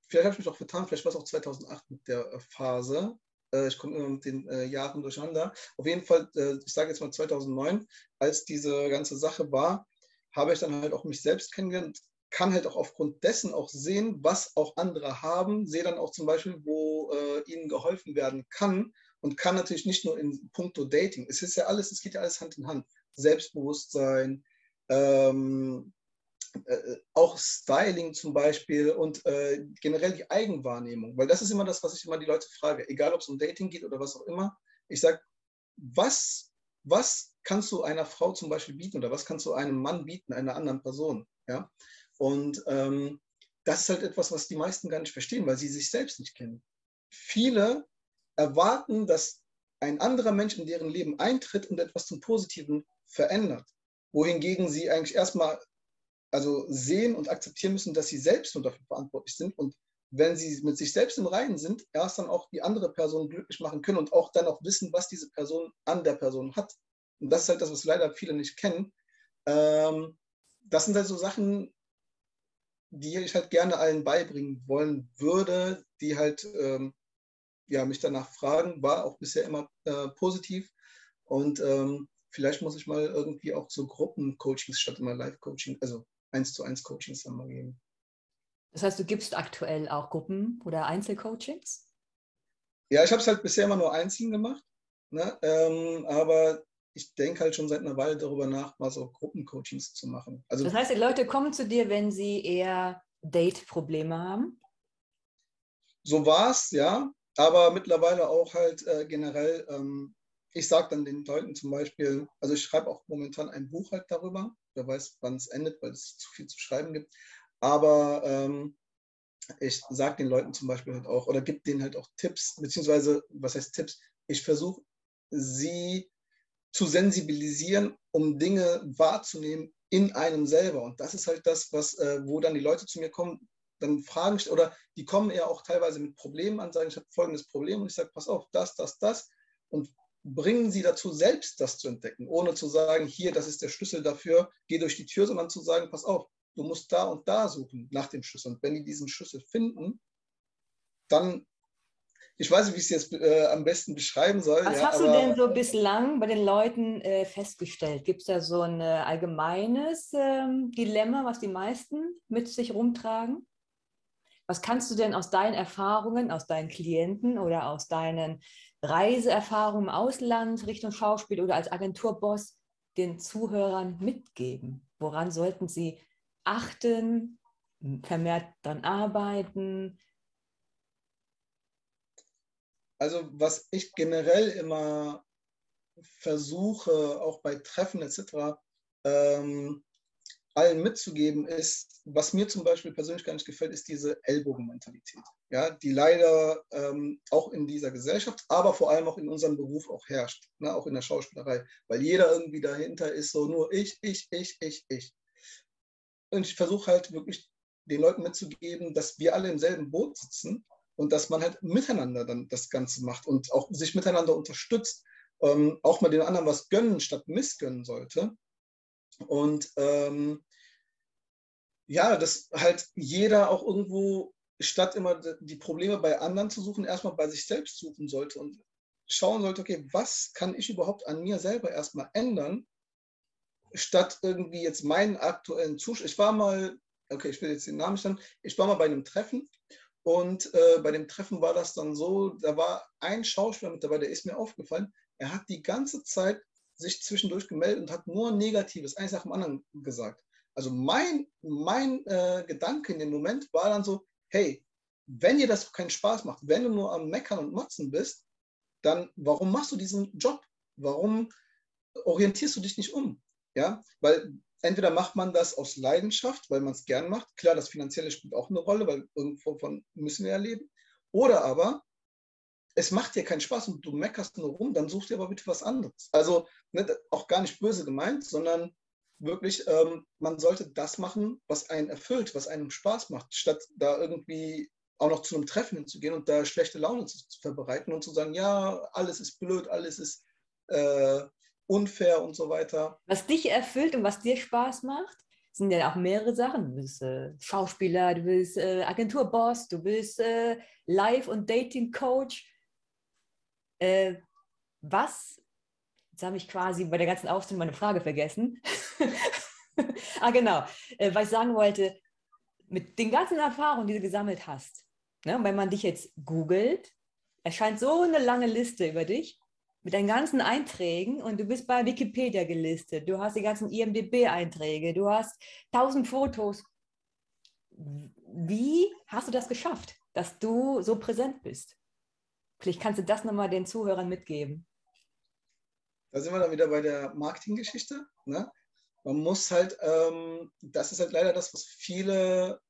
vielleicht habe ich mich auch vertan, vielleicht war es auch 2008 mit der Phase, ich komme immer mit den äh, Jahren durcheinander. Auf jeden Fall, äh, ich sage jetzt mal 2009, als diese ganze Sache war, habe ich dann halt auch mich selbst kennengelernt, kann halt auch aufgrund dessen auch sehen, was auch andere haben, sehe dann auch zum Beispiel, wo äh, ihnen geholfen werden kann und kann natürlich nicht nur in puncto Dating. Es ist ja alles, es geht ja alles Hand in Hand. Selbstbewusstsein, ähm, äh, auch Styling zum Beispiel und äh, generell die Eigenwahrnehmung, weil das ist immer das, was ich immer die Leute frage, egal ob es um Dating geht oder was auch immer. Ich sage, was, was kannst du einer Frau zum Beispiel bieten oder was kannst du einem Mann bieten, einer anderen Person? Ja? Und ähm, das ist halt etwas, was die meisten gar nicht verstehen, weil sie sich selbst nicht kennen. Viele erwarten, dass ein anderer Mensch in deren Leben eintritt und etwas zum Positiven verändert wohingegen sie eigentlich erstmal also sehen und akzeptieren müssen, dass sie selbst nur dafür verantwortlich sind und wenn sie mit sich selbst im Reinen sind, erst dann auch die andere Person glücklich machen können und auch dann auch wissen, was diese Person an der Person hat. Und das ist halt das, was leider viele nicht kennen. Ähm, das sind halt so Sachen, die ich halt gerne allen beibringen wollen würde, die halt ähm, ja, mich danach fragen, war auch bisher immer äh, positiv. Und ähm, vielleicht muss ich mal irgendwie auch so Gruppencoachings statt immer Live-Coaching, also eins zu eins Coachings dann mal geben. Das heißt, du gibst aktuell auch Gruppen- oder Einzelcoachings? Ja, ich habe es halt bisher immer nur einzeln gemacht, ne? Ähm, aber ich denke halt schon seit einer Weile darüber nach, mal so Gruppencoachings zu machen. Also, das heißt, die Leute kommen zu dir, wenn sie eher Date-Probleme haben? So war es, ja. Aber mittlerweile auch halt äh, generell ähm, ich sage dann den Leuten zum Beispiel, also ich schreibe auch momentan ein Buch halt darüber, wer weiß, wann es endet, weil es zu viel zu schreiben gibt. Aber ähm, ich sage den Leuten zum Beispiel halt auch oder gebe denen halt auch Tipps, beziehungsweise, was heißt Tipps? Ich versuche sie zu sensibilisieren, um Dinge wahrzunehmen in einem selber. Und das ist halt das, was, äh, wo dann die Leute zu mir kommen, dann fragen oder die kommen eher auch teilweise mit Problemen an, sagen, ich habe folgendes Problem und ich sage, pass auf, das, das, das. Und bringen sie dazu, selbst das zu entdecken, ohne zu sagen, hier, das ist der Schlüssel dafür, geh durch die Tür, sondern zu sagen, pass auf, du musst da und da suchen nach dem Schlüssel. Und wenn die diesen Schlüssel finden, dann, ich weiß nicht, wie ich es jetzt äh, am besten beschreiben soll. Was ja, hast du denn so bislang bei den Leuten äh, festgestellt? Gibt es da so ein äh, allgemeines ähm, Dilemma, was die meisten mit sich rumtragen? Was kannst du denn aus deinen Erfahrungen, aus deinen Klienten oder aus deinen Reiseerfahrung im Ausland Richtung Schauspiel oder als Agenturboss den Zuhörern mitgeben? Woran sollten sie achten, vermehrt daran arbeiten? Also was ich generell immer versuche, auch bei Treffen etc., ähm, allen mitzugeben, ist, was mir zum Beispiel persönlich gar nicht gefällt, ist diese Ellbogenmentalität, ja, die leider ähm, auch in dieser Gesellschaft, aber vor allem auch in unserem Beruf auch herrscht, ne, auch in der Schauspielerei, weil jeder irgendwie dahinter ist so nur ich, ich, ich, ich, ich. Und ich versuche halt wirklich den Leuten mitzugeben, dass wir alle im selben Boot sitzen und dass man halt miteinander dann das Ganze macht und auch sich miteinander unterstützt, ähm, auch mal den anderen was gönnen statt missgönnen sollte. Und ähm, ja, dass halt jeder auch irgendwo, statt immer die Probleme bei anderen zu suchen, erstmal bei sich selbst suchen sollte und schauen sollte, okay, was kann ich überhaupt an mir selber erstmal ändern, statt irgendwie jetzt meinen aktuellen Zustand. Ich war mal, okay, ich will jetzt den Namen nicht ich war mal bei einem Treffen und äh, bei dem Treffen war das dann so, da war ein Schauspieler mit dabei, der ist mir aufgefallen, er hat die ganze Zeit sich zwischendurch gemeldet und hat nur Negatives, eins nach dem anderen gesagt. Also mein, mein äh, Gedanke in dem Moment war dann so, hey, wenn dir das keinen Spaß macht, wenn du nur am Meckern und Motzen bist, dann warum machst du diesen Job? Warum orientierst du dich nicht um? Ja, weil entweder macht man das aus Leidenschaft, weil man es gern macht. Klar, das Finanzielle spielt auch eine Rolle, weil irgendwo von müssen wir ja leben. Oder aber es macht dir keinen Spaß und du meckerst nur rum, dann such dir aber bitte was anderes. Also ne, auch gar nicht böse gemeint, sondern wirklich, ähm, man sollte das machen, was einen erfüllt, was einem Spaß macht, statt da irgendwie auch noch zu einem Treffen hinzugehen und da schlechte Laune zu, zu verbreiten und zu sagen, ja, alles ist blöd, alles ist äh, unfair und so weiter. Was dich erfüllt und was dir Spaß macht, sind ja auch mehrere Sachen. Du bist äh, Schauspieler, du bist äh, Agenturboss, du bist äh, Live- und Dating-Coach. Äh, was, jetzt habe ich quasi bei der ganzen Aufzählung meine Frage vergessen. ah, genau, äh, was ich sagen wollte, mit den ganzen Erfahrungen, die du gesammelt hast, ne, wenn man dich jetzt googelt, erscheint so eine lange Liste über dich mit deinen ganzen Einträgen und du bist bei Wikipedia gelistet, du hast die ganzen IMDB-Einträge, du hast tausend Fotos. Wie hast du das geschafft, dass du so präsent bist? Vielleicht kannst du das nochmal den Zuhörern mitgeben. Da sind wir dann wieder bei der Marketinggeschichte. Ne? Man muss halt, ähm, das ist halt leider das, was viele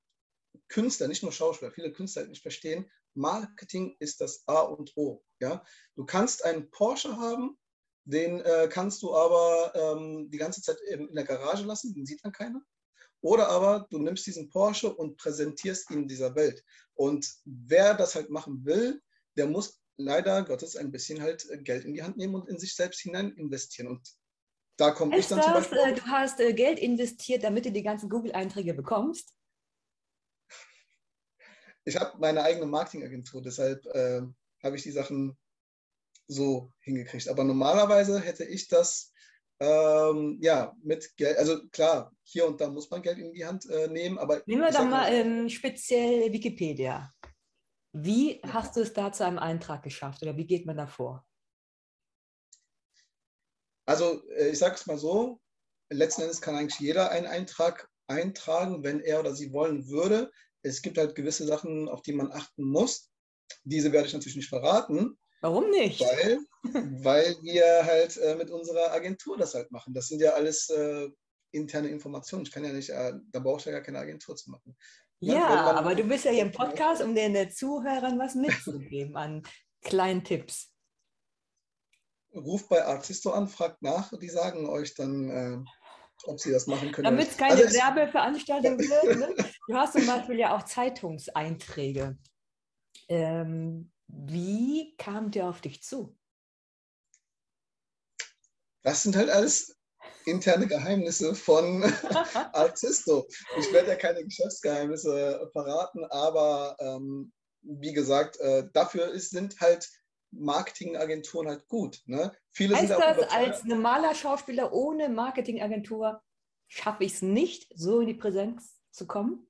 Künstler, nicht nur Schauspieler, viele Künstler halt nicht verstehen. Marketing ist das A und O. Ja? Du kannst einen Porsche haben, den äh, kannst du aber ähm, die ganze Zeit in der Garage lassen, den sieht dann keiner. Oder aber du nimmst diesen Porsche und präsentierst ihn dieser Welt. Und wer das halt machen will, der muss leider Gottes ein bisschen halt äh, Geld in die Hand nehmen und in sich selbst hinein investieren. Und da komme ich dann zum Beispiel. Äh, du hast äh, Geld investiert, damit du die ganzen Google-Einträge bekommst? Ich habe meine eigene Marketingagentur, deshalb äh, habe ich die Sachen so hingekriegt. Aber normalerweise hätte ich das ähm, ja mit Geld, also klar, hier und da muss man Geld in die Hand äh, nehmen, aber. Nehmen wir dann mal ähm, speziell Wikipedia. Wie hast du es da zu einem Eintrag geschafft oder wie geht man da vor? Also äh, ich sage es mal so, letzten Endes kann eigentlich jeder einen Eintrag eintragen, wenn er oder sie wollen würde. Es gibt halt gewisse Sachen, auf die man achten muss. Diese werde ich natürlich nicht verraten. Warum nicht? Weil, weil wir halt äh, mit unserer Agentur das halt machen. Das sind ja alles äh, interne Informationen. Ich kann ja nicht, äh, da brauche ich ja gar keine Agentur zu machen. Ja, man, aber du bist ja hier im Podcast, um den äh, Zuhörern was mitzugeben an kleinen Tipps. Ruft bei Artisto an, fragt nach, die sagen euch dann, äh, ob sie das machen können. Damit es keine also Werbeveranstaltung wird. Ne? Du hast zum Beispiel ja auch Zeitungseinträge. Ähm, wie kam der auf dich zu? Das sind halt alles interne Geheimnisse von Artisto. Ich werde ja keine Geschäftsgeheimnisse verraten, aber ähm, wie gesagt, äh, dafür ist, sind halt Marketingagenturen halt gut. Ne? Viele heißt sind das, als normaler Schauspieler ohne Marketingagentur schaffe ich es nicht, so in die Präsenz zu kommen?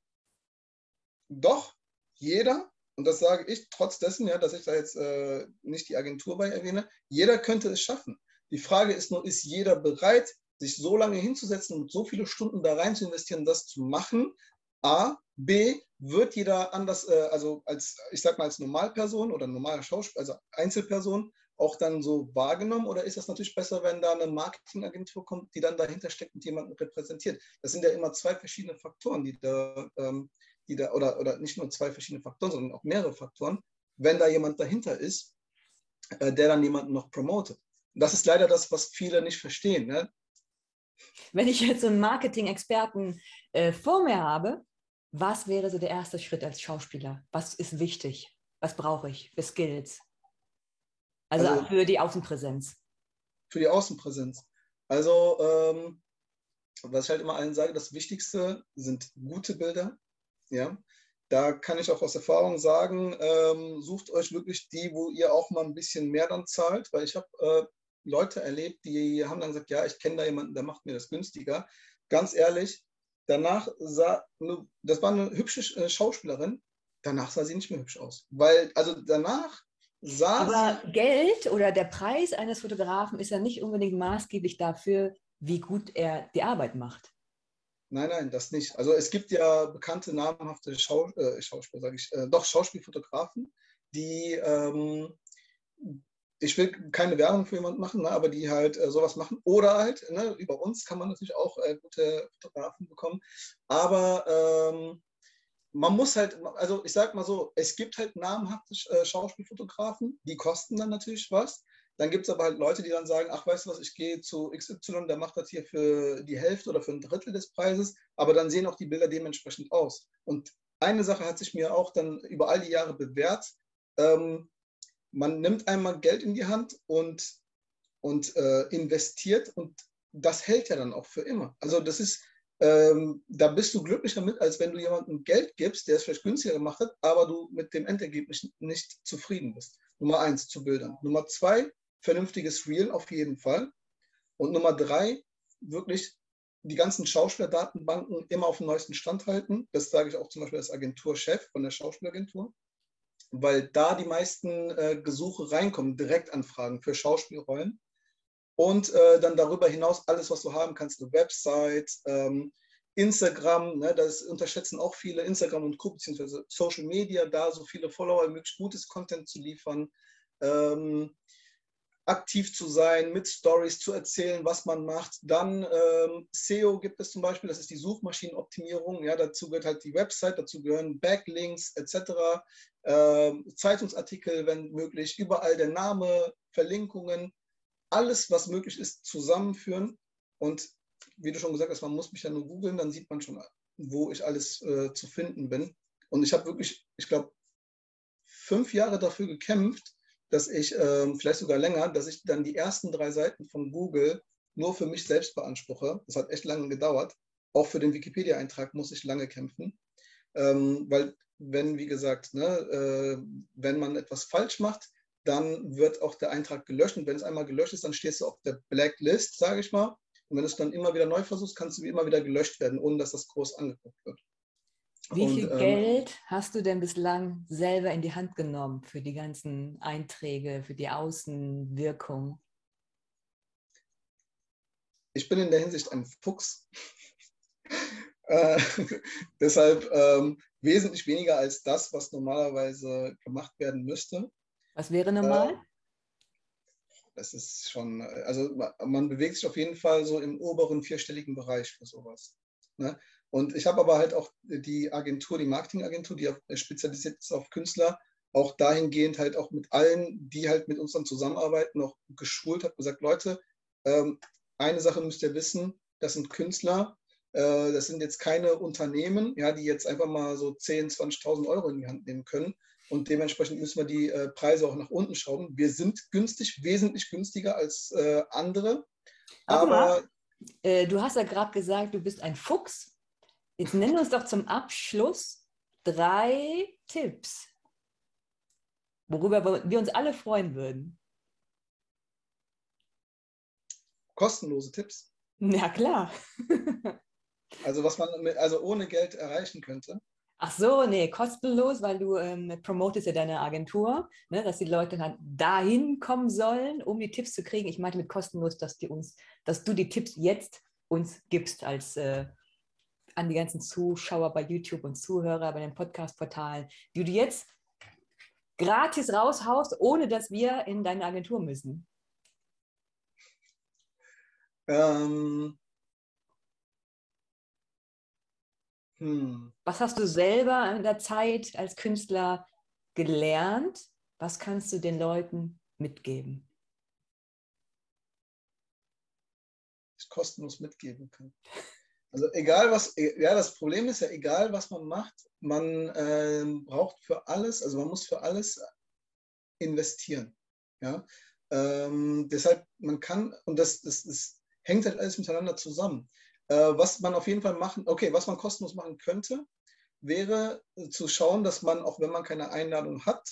Doch, jeder, und das sage ich trotz dessen, ja, dass ich da jetzt äh, nicht die Agentur bei erwähne, jeder könnte es schaffen. Die Frage ist nur, ist jeder bereit, sich so lange hinzusetzen und so viele Stunden da rein zu investieren, das zu machen. A. B. Wird jeder anders, äh, also als, ich sag mal, als Normalperson oder normaler Schauspieler, also Einzelperson, auch dann so wahrgenommen? Oder ist das natürlich besser, wenn da eine Marketingagentur kommt, die dann dahinter steckt und jemanden repräsentiert? Das sind ja immer zwei verschiedene Faktoren, die da, ähm, die da oder, oder nicht nur zwei verschiedene Faktoren, sondern auch mehrere Faktoren, wenn da jemand dahinter ist, äh, der dann jemanden noch promotet. Das ist leider das, was viele nicht verstehen. Ne? Wenn ich jetzt so einen Marketing-Experten äh, vor mir habe, was wäre so der erste Schritt als Schauspieler? Was ist wichtig? Was brauche ich für Skills? Also, also, für die Außenpräsenz. Für die Außenpräsenz. Also, ähm, was ich halt immer allen sage, das Wichtigste sind gute Bilder. Ja, da kann ich auch aus Erfahrung sagen, ähm, sucht euch wirklich die, wo ihr auch mal ein bisschen mehr dann zahlt, weil ich habe äh, Leute erlebt, die haben dann gesagt, ja, ich kenne da jemanden, der macht mir das günstiger. Ganz ehrlich, danach sah, das war eine hübsche äh, Schauspielerin, danach sah sie nicht mehr hübsch aus. Weil, also danach sah Aber sie, Geld oder der Preis eines Fotografen ist ja nicht unbedingt maßgeblich dafür, wie gut er die Arbeit macht. Nein, nein, das nicht. Also es gibt ja bekannte namhafte Schau, äh, Schauspieler, sage ich, äh, doch Schauspielfotografen, die ähm, ich will keine Werbung für jemanden machen, ne, aber die halt äh, sowas machen. Oder halt, ne, über uns kann man natürlich auch äh, gute Fotografen bekommen. Aber ähm, man muss halt, also ich sag mal so, es gibt halt namhafte äh, Schauspielfotografen, die kosten dann natürlich was. Dann gibt es aber halt Leute, die dann sagen, ach, weißt du was, ich gehe zu XY, der macht das hier für die Hälfte oder für ein Drittel des Preises, aber dann sehen auch die Bilder dementsprechend aus. Und eine Sache hat sich mir auch dann über all die Jahre bewährt. Ähm, man nimmt einmal Geld in die Hand und, und äh, investiert und das hält ja dann auch für immer. Also das ist, ähm, da bist du glücklicher mit, als wenn du jemandem Geld gibst, der es vielleicht günstiger gemacht hat, aber du mit dem Endergebnis nicht zufrieden bist. Nummer eins zu Bildern. Nummer zwei, vernünftiges Reel auf jeden Fall. Und Nummer drei, wirklich die ganzen Schauspielerdatenbanken immer auf dem neuesten Stand halten. Das sage ich auch zum Beispiel als Agenturchef von der Schauspielagentur, weil da die meisten äh, Gesuche reinkommen, Direktanfragen für Schauspielrollen. Und äh, dann darüber hinaus alles, was du haben kannst, eine Website, ähm, Instagram, ne, das unterschätzen auch viele, Instagram und Co., beziehungsweise Social Media, da so viele Follower, möglichst gutes Content zu liefern. Ähm, aktiv zu sein, mit Stories zu erzählen, was man macht. Dann ähm, SEO gibt es zum Beispiel, das ist die Suchmaschinenoptimierung. Ja, dazu gehört halt die Website, dazu gehören Backlinks etc., ähm, Zeitungsartikel, wenn möglich, überall der Name, Verlinkungen, alles, was möglich ist, zusammenführen. Und wie du schon gesagt hast, man muss mich ja nur googeln, dann sieht man schon, wo ich alles äh, zu finden bin. Und ich habe wirklich, ich glaube, fünf Jahre dafür gekämpft, dass ich, äh, vielleicht sogar länger, dass ich dann die ersten drei Seiten von Google nur für mich selbst beanspruche. Das hat echt lange gedauert. Auch für den Wikipedia-Eintrag muss ich lange kämpfen. Ähm, weil, wenn, wie gesagt, ne, äh, wenn man etwas falsch macht, dann wird auch der Eintrag gelöscht. Und wenn es einmal gelöscht ist, dann stehst du auf der Blacklist, sage ich mal. Und wenn du es dann immer wieder neu versuchst, kannst du immer wieder gelöscht werden, ohne dass das groß angeguckt wird. Wie und, viel ähm, Geld hast du denn bislang selber in die Hand genommen für die ganzen Einträge, für die Außenwirkung? Ich bin in der Hinsicht ein Fuchs. äh, deshalb ähm, wesentlich weniger als das, was normalerweise gemacht werden müsste. Was wäre normal? Äh, das ist schon, also man bewegt sich auf jeden Fall so im oberen vierstelligen Bereich für sowas. Ne? Und ich habe aber halt auch die Agentur, die Marketingagentur, die spezialisiert ist auf Künstler, auch dahingehend halt auch mit allen, die halt mit uns dann zusammenarbeiten, noch geschult habe, gesagt, Leute, ähm, eine Sache müsst ihr wissen, das sind Künstler, äh, das sind jetzt keine Unternehmen, ja, die jetzt einfach mal so 10.000, 20.000 Euro in die Hand nehmen können. Und dementsprechend müssen wir die äh, Preise auch nach unten schrauben. Wir sind günstig, wesentlich günstiger als äh, andere. Aber, aber äh, du hast ja gerade gesagt, du bist ein Fuchs. Jetzt nennen uns doch zum Abschluss drei Tipps, worüber wir uns alle freuen würden. Kostenlose Tipps. Ja, klar. also was man mit, also ohne Geld erreichen könnte. Ach so, nee, kostenlos, weil du ähm, promotest ja deine Agentur, ne, dass die Leute dann dahin kommen sollen, um die Tipps zu kriegen. Ich meinte mit kostenlos, dass, die uns, dass du die Tipps jetzt uns gibst als äh, an die ganzen Zuschauer bei YouTube und Zuhörer bei den Podcast-Portalen, die du jetzt gratis raushaust, ohne dass wir in deine Agentur müssen? Ähm. Hm. Was hast du selber in der Zeit als Künstler gelernt? Was kannst du den Leuten mitgeben? Ich kostenlos mitgeben kann. Also egal was, e, ja, das Problem ist ja, egal was man macht, man äh, braucht für alles, also man muss für alles investieren. Ja? Ähm, deshalb, man kann, und das, das, das hängt halt alles miteinander zusammen. Äh, was man auf jeden Fall machen, okay, was man kostenlos machen könnte, wäre zu schauen, dass man, auch wenn man keine Einladung hat,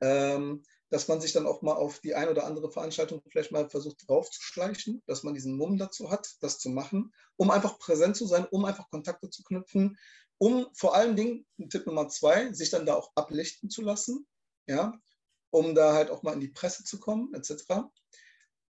ähm, dass man sich dann auch mal auf die ein oder andere Veranstaltung vielleicht mal versucht draufzuschleichen, dass man diesen Mumm dazu hat, das zu machen, um einfach präsent zu sein, um einfach Kontakte zu knüpfen, um vor allen Dingen, Tipp Nummer zwei, sich dann da auch ablichten zu lassen, ja, um da halt auch mal in die Presse zu kommen, etc.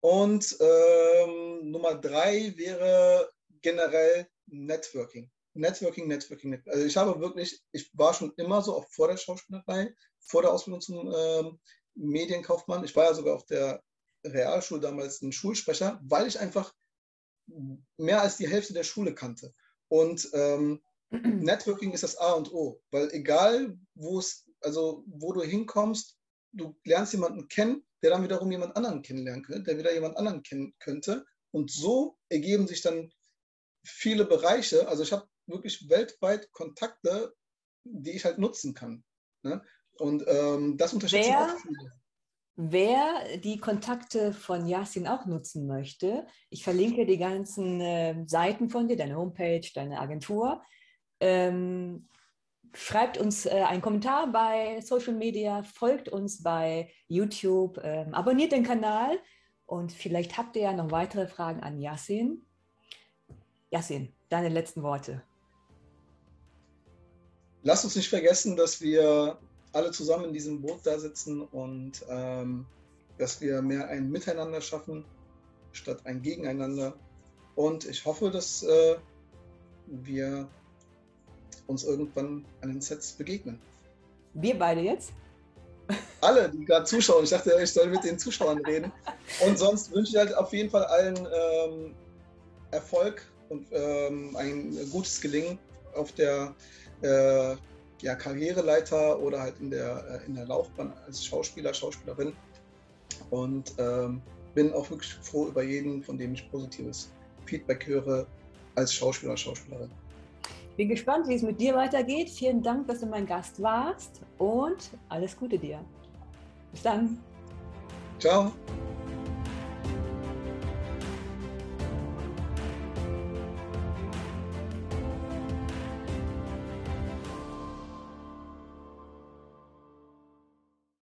Und ähm, Nummer drei wäre generell Networking. Networking, Networking, Networking. Also ich habe wirklich, ich war schon immer so, auch vor der Schauspielerei, vor der Ausbildung zum ähm, Medienkaufmann. Ich war ja sogar auf der Realschule damals ein Schulsprecher, weil ich einfach mehr als die Hälfte der Schule kannte. Und ähm, Networking ist das A und O, weil egal, wo es, also wo du hinkommst, du lernst jemanden kennen, der dann wiederum jemand anderen kennenlernen könnte, der wieder jemand anderen kennen könnte. Und so ergeben sich dann viele Bereiche. Also ich habe wirklich weltweit Kontakte, die ich halt nutzen kann. Ne? Und ähm, das unterschätzen wer, auch viele. Wer die Kontakte von Yasin auch nutzen möchte, ich verlinke die ganzen äh, Seiten von dir, deine Homepage, deine Agentur. Ähm, schreibt uns äh, einen Kommentar bei Social Media, folgt uns bei YouTube, äh, abonniert den Kanal und vielleicht habt ihr ja noch weitere Fragen an Yasin. Yasin, deine letzten Worte. Lasst uns nicht vergessen, dass wir alle zusammen in diesem Boot da sitzen und ähm, dass wir mehr ein Miteinander schaffen statt ein Gegeneinander. Und ich hoffe, dass äh, wir uns irgendwann an den Sets begegnen. Wir beide jetzt? Alle, die gerade zuschauen. Ich dachte, ich soll mit den Zuschauern reden. Und sonst wünsche ich halt auf jeden Fall allen ähm, Erfolg und ähm, ein gutes Gelingen auf der äh, ja, Karriereleiter oder halt in der, äh, in der Laufbahn als Schauspieler, Schauspielerin. Und ähm, bin auch wirklich froh über jeden, von dem ich positives Feedback höre als Schauspieler, Schauspielerin. Bin gespannt, wie es mit dir weitergeht. Vielen Dank, dass du mein Gast warst und alles Gute dir. Bis dann. Ciao.